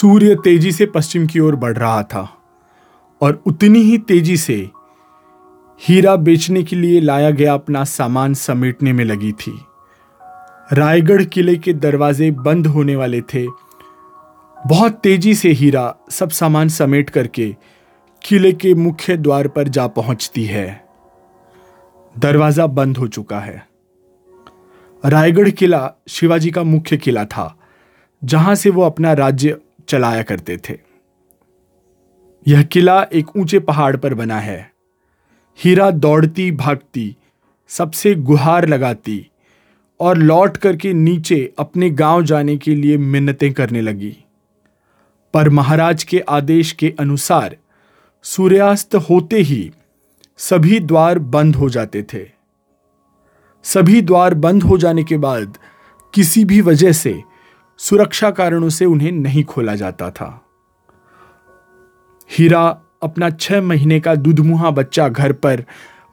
सूर्य तेज़ी से पश्चिम की ओर बढ़ रहा था और उतनी ही तेज़ी से हीरा बेचने के लिए लाया गया अपना सामान समेटने में लगी थी। रायगढ़ किले के दरवाजे बंद होने वाले थे। बहुत तेज़ी से हीरा सब सामान समेट करके किले के मुख्य द्वार पर जा पहुँचती है। दरवाज़ा बंद हो चुका है। रायगढ़ किला शिवाजी का मुख्य किला था, जहाँ से वो अपना राज्य चलाया करते थे। यह किला एक ऊँचे पहाड़ पर बना है। हीरा दौड़ती, भागती, सबसे गुहार लगाती और लौट करके नीचे अपने गाँव जाने के लिए मिन्नतें करने लगी। पर महाराज के आदेश के अनुसार सूर्यास्त होते ही सभी द्वार बंद हो जाते थे। सभी द्वार बंद हो जाने के बाद किसी भी वजह से सुरक्षा कारणों से उन्हें नहीं खोला जाता था। हीरा अपना छह महीने का दुधमुहा बच्चा घर पर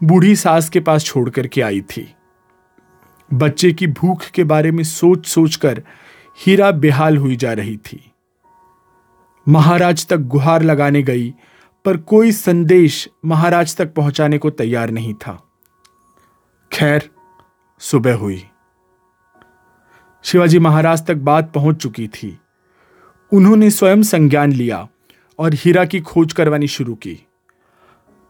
बूढ़ी सास के पास छोड़ करके आई थी। बच्चे की भूख के बारे में सोच सोचकर हीरा बेहाल हुई जा रही थी। महाराज तक गुहार लगाने गई, पर कोई संदेश महाराज तक पहुँचाने को तैयार नहीं था। खैर, सुबह हुई। शिवाजी महाराज तक बात पहुँच चुकी थी। उन्होंने स्वयं संज्ञान लिया और हीरा की खोज करवानी शुरू की।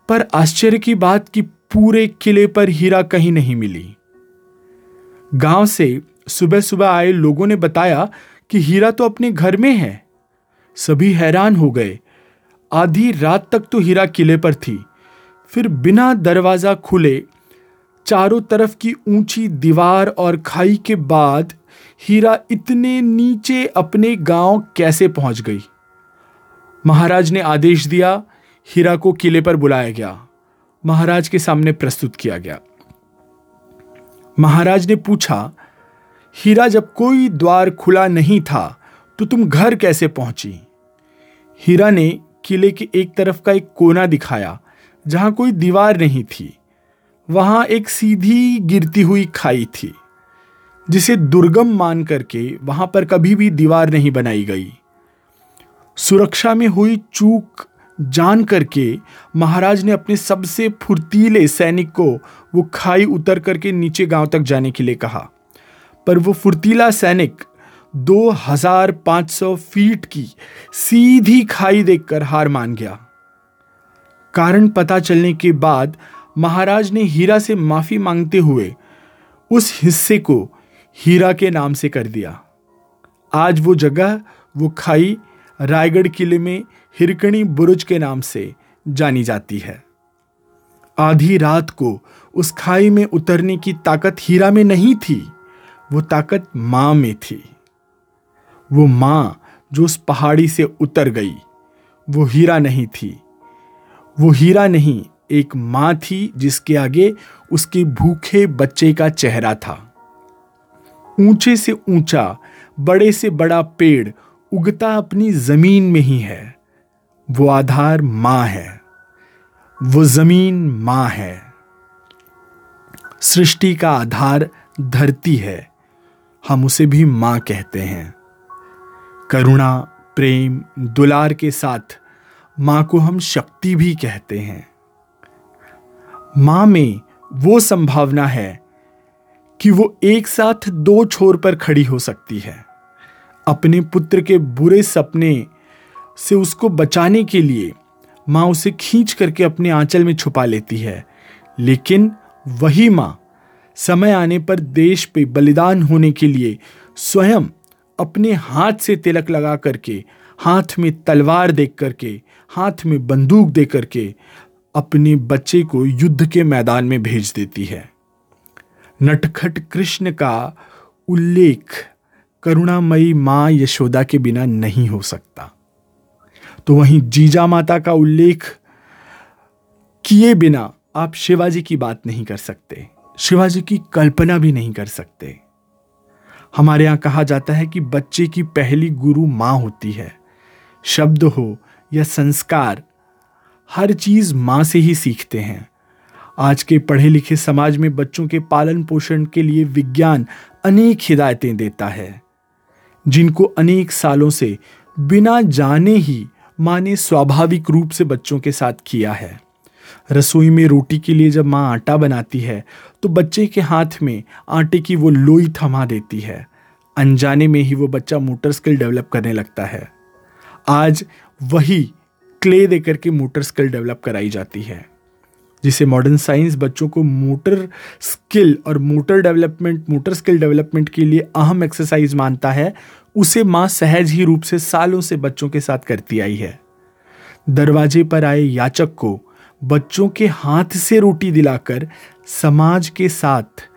पर आश्चर्य की बात कि पूरे किले पर हीरा कहीं नहीं मिली। गाँव से सुबह सुबह आए लोगों ने बताया कि हीरा तो अपने घर में है। सभी हैरान हो गए। आधी रात तक तो हीरा किले पर थी। फिर बिना दरवाज़ा खुले, चारों तरफ़ की ऊँची दीवार और खाई के बाद हीरा इतने नीचे अपने गाँव कैसे पहुँच गई? महाराज ने आदेश दिया, हीरा को किले पर बुलाया गया। महाराज के सामने प्रस्तुत किया गया। महाराज ने पूछा, हीरा, जब कोई द्वार खुला नहीं था तो तुम घर कैसे पहुँची? हीरा ने किले के एक तरफ़ का एक कोना दिखाया, जहाँ कोई दीवार नहीं थी। वहाँ एक सीधी गिरती हुई खाई थी। जिसे दुर्गम मान करके वहाँ पर कभी भी दीवार नहीं बनाई गई। सुरक्षा में हुई चूक जान करके महाराज ने अपने सबसे फुर्तीले सैनिक को वो खाई उतर करके नीचे गाँव तक जाने के लिए कहा। पर वो फुर्तीला सैनिक दो हज़ार पाँच सौ फीट की सीधी खाई देखकर हार मान गया। कारण पता चलने के बाद महाराज ने हीरा से माफ़ी मांगते हुए उस हिस्से को हीरा के नाम से कर दिया। आज वो जगह, वो खाई, रायगढ़ किले में हिरकणी बुरुज के नाम से जानी जाती है। आधी रात को उस खाई में उतरने की ताकत हीरा में नहीं थी, वो ताकत माँ में थी। वो माँ जो उस पहाड़ी से उतर गई, वो हीरा नहीं थी। वो हीरा नहीं, एक माँ थी जिसके आगे उसके भूखे बच्चे का चेहरा था। ऊँचे से ऊँचा, बड़े से बड़ा पेड़ उगता अपनी ज़मीन में ही है। वो आधार माँ है। वो ज़मीन माँ है। सृष्टि का आधार धरती है। हम उसे भी माँ कहते हैं। करुणा, प्रेम, दुलार के साथ माँ को हम शक्ति भी कहते हैं। माँ में वो संभावना है कि वो एक साथ दो छोर पर खड़ी हो सकती है। अपने पुत्र के बुरे सपने से उसको बचाने के लिए माँ उसे खींच करके अपने आंचल में छुपा लेती है। लेकिन वही माँ समय आने पर देश पे बलिदान होने के लिए स्वयं अपने हाथ से तिलक लगा करके, हाथ में तलवार देख करके, हाथ में बंदूक दे करके अपने बच्चे को युद्ध के मैदान में भेज देती है। नटखट कृष्ण का उल्लेख करुणामयी माँ यशोदा के बिना नहीं हो सकता। तो वहीं जीजा माता का उल्लेख किए बिना आप शिवाजी की बात नहीं कर सकते, शिवाजी की कल्पना भी नहीं कर सकते। हमारे यहाँ कहा जाता है कि बच्चे की पहली गुरु माँ होती है। शब्द हो या संस्कार, हर चीज़ माँ से ही सीखते हैं। आज के पढ़े लिखे समाज में बच्चों के पालन पोषण के लिए विज्ञान अनेक हिदायतें देता है, जिनको अनेक सालों से बिना जाने ही माँ ने स्वाभाविक रूप से बच्चों के साथ किया है। रसोई में रोटी के लिए जब माँ आटा बनाती है तो बच्चे के हाथ में आटे की वो लोई थमा देती है। अनजाने में ही वो बच्चा मोटर स्किल डेवलप करने लगता है। आज वही क्ले देकर के मोटर स्किल डेवलप कराई जाती है। जिसे मॉडर्न साइंस बच्चों को मोटर स्किल और motor development motor skill development के लिए अहम एक्सरसाइज मानता है, उसे माँ सहज ही रूप से सालों से बच्चों के साथ करती आई है। दरवाजे पर आए याचक को बच्चों के हाथ से रोटी दिलाकर समाज के साथ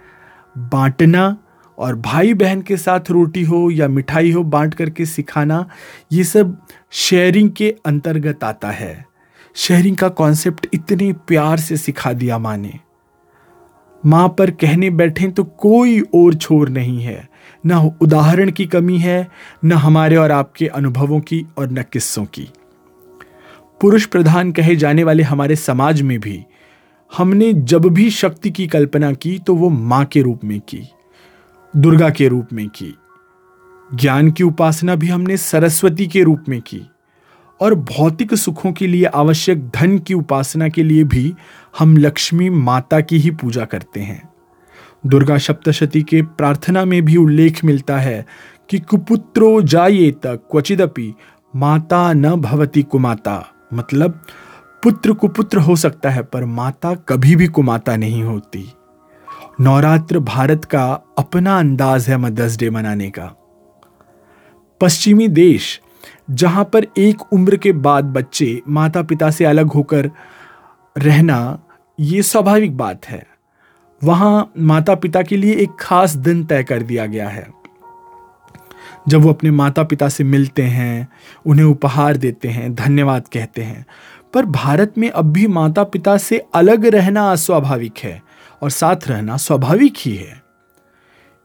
बांटना और भाई बहन के साथ रोटी हो या मिठाई हो बांट करके सिखाना, ये सब शेयरिंग के अंतर्गत आता है। शेयरिंग का कॉन्सेप्ट इतने प्यार से सिखा दिया माँ ने। माँ पर कहने बैठे तो कोई और छोर नहीं है। न उदाहरण की कमी है, न हमारे और आपके अनुभवों की और न किस्सों की। पुरुष प्रधान कहे जाने वाले हमारे समाज में भी, हमने जब भी शक्ति की कल्पना की तो वो माँ के रूप में की, दुर्गा के रूप में की। ज्ञान की उपासना भी हमने सरस्वती के रूप में की। और भौतिक सुखों के लिए आवश्यक धन की उपासना के लिए भी हम लक्ष्मी माता की ही पूजा करते हैं। दुर्गा सप्तशती के प्रार्थना में भी उल्लेख मिलता है कि कुपुत्रो जाये तक क्वचिदपि माता न भवती कुमाता। मतलब पुत्र कुपुत्र हो सकता है, पर माता कभी भी कुमाता नहीं होती। नवरात्र भारत का अपना अंदाज है मदर्स डे मनाने का। पश्चिमी देश जहाँ पर एक उम्र के बाद बच्चे माता पिता से अलग होकर रहना, ये स्वाभाविक बात है। वहाँ माता पिता के लिए एक खास दिन तय कर दिया गया है। जब वो अपने माता पिता से मिलते हैं, उन्हें उपहार देते हैं, धन्यवाद कहते हैं। पर भारत में अब भी माता पिता से अलग रहना अस्वाभाविक है और साथ रहना स्वाभाविक ही है।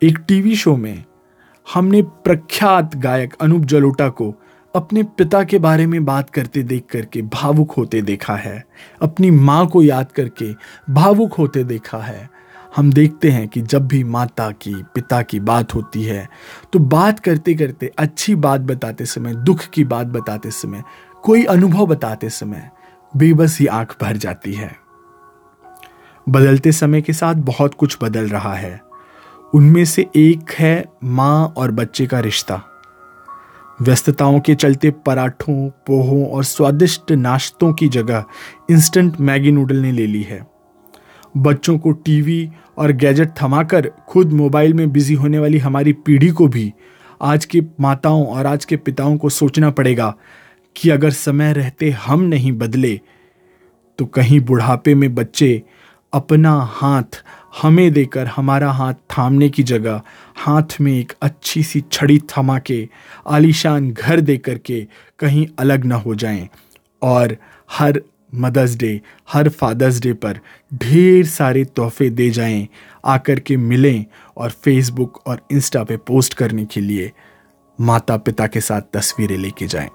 एक टीवी शो में हमने प्रख्यात गायक अनूप जलोटा को अपने पिता के बारे में बात करते देख करके भावुक होते देखा है। अपनी माँ को याद करके भावुक होते देखा है। हम देखते हैं कि जब भी माता की, पिता की बात होती है तो बात करते करते, अच्छी बात बताते समय, दुख की बात बताते समय, कोई अनुभव बताते समय, बेबस ही आँख भर जाती है। बदलते समय के साथ बहुत कुछ बदल रहा है। उनमें से एक है माँ और बच्चे का रिश्ता। व्यस्तताओं के चलते पराठों, पोहों और स्वादिष्ट नाश्तों की जगह इंस्टेंट मैगी नूडल ने ले ली है। बच्चों को टीवी और गैजेट थमाकर खुद मोबाइल में बिज़ी होने वाली हमारी पीढ़ी को भी आज की माताओं और आज के पिताओं को सोचना पड़ेगा कि अगर समय रहते हम नहीं बदले तो कहीं बुढ़ापे में बच्चे अपना हाथ हमें देकर हमारा हाथ थामने की जगह, हाथ में एक अच्छी सी छड़ी थमा के आलीशान घर दे करके कहीं अलग ना हो जाएँ। और हर मदर्स डे, हर फादर्स डे पर ढेर सारे तोहफे दे जाएँ आकर के मिलें और फेसबुक और इंस्टा पे पोस्ट करने के लिए माता पिता के साथ तस्वीरें लेके जाएँ।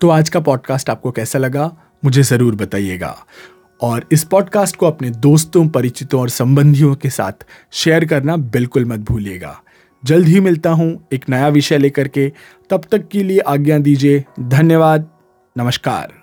तो आज का पॉडकास्ट आपको कैसा लगा? मुझे ज़रूर बताइएगा। और इस पॉडकास्ट को अपने दोस्तों, परिचितों और संबंधियों के साथ शेयर करना बिल्कुल मत भूलिएगा। जल्द ही मिलता हूँ एक नया विषय लेकर के। तब तक के लिए आज्ञा दीजिए, धन्यवाद, नमस्कार।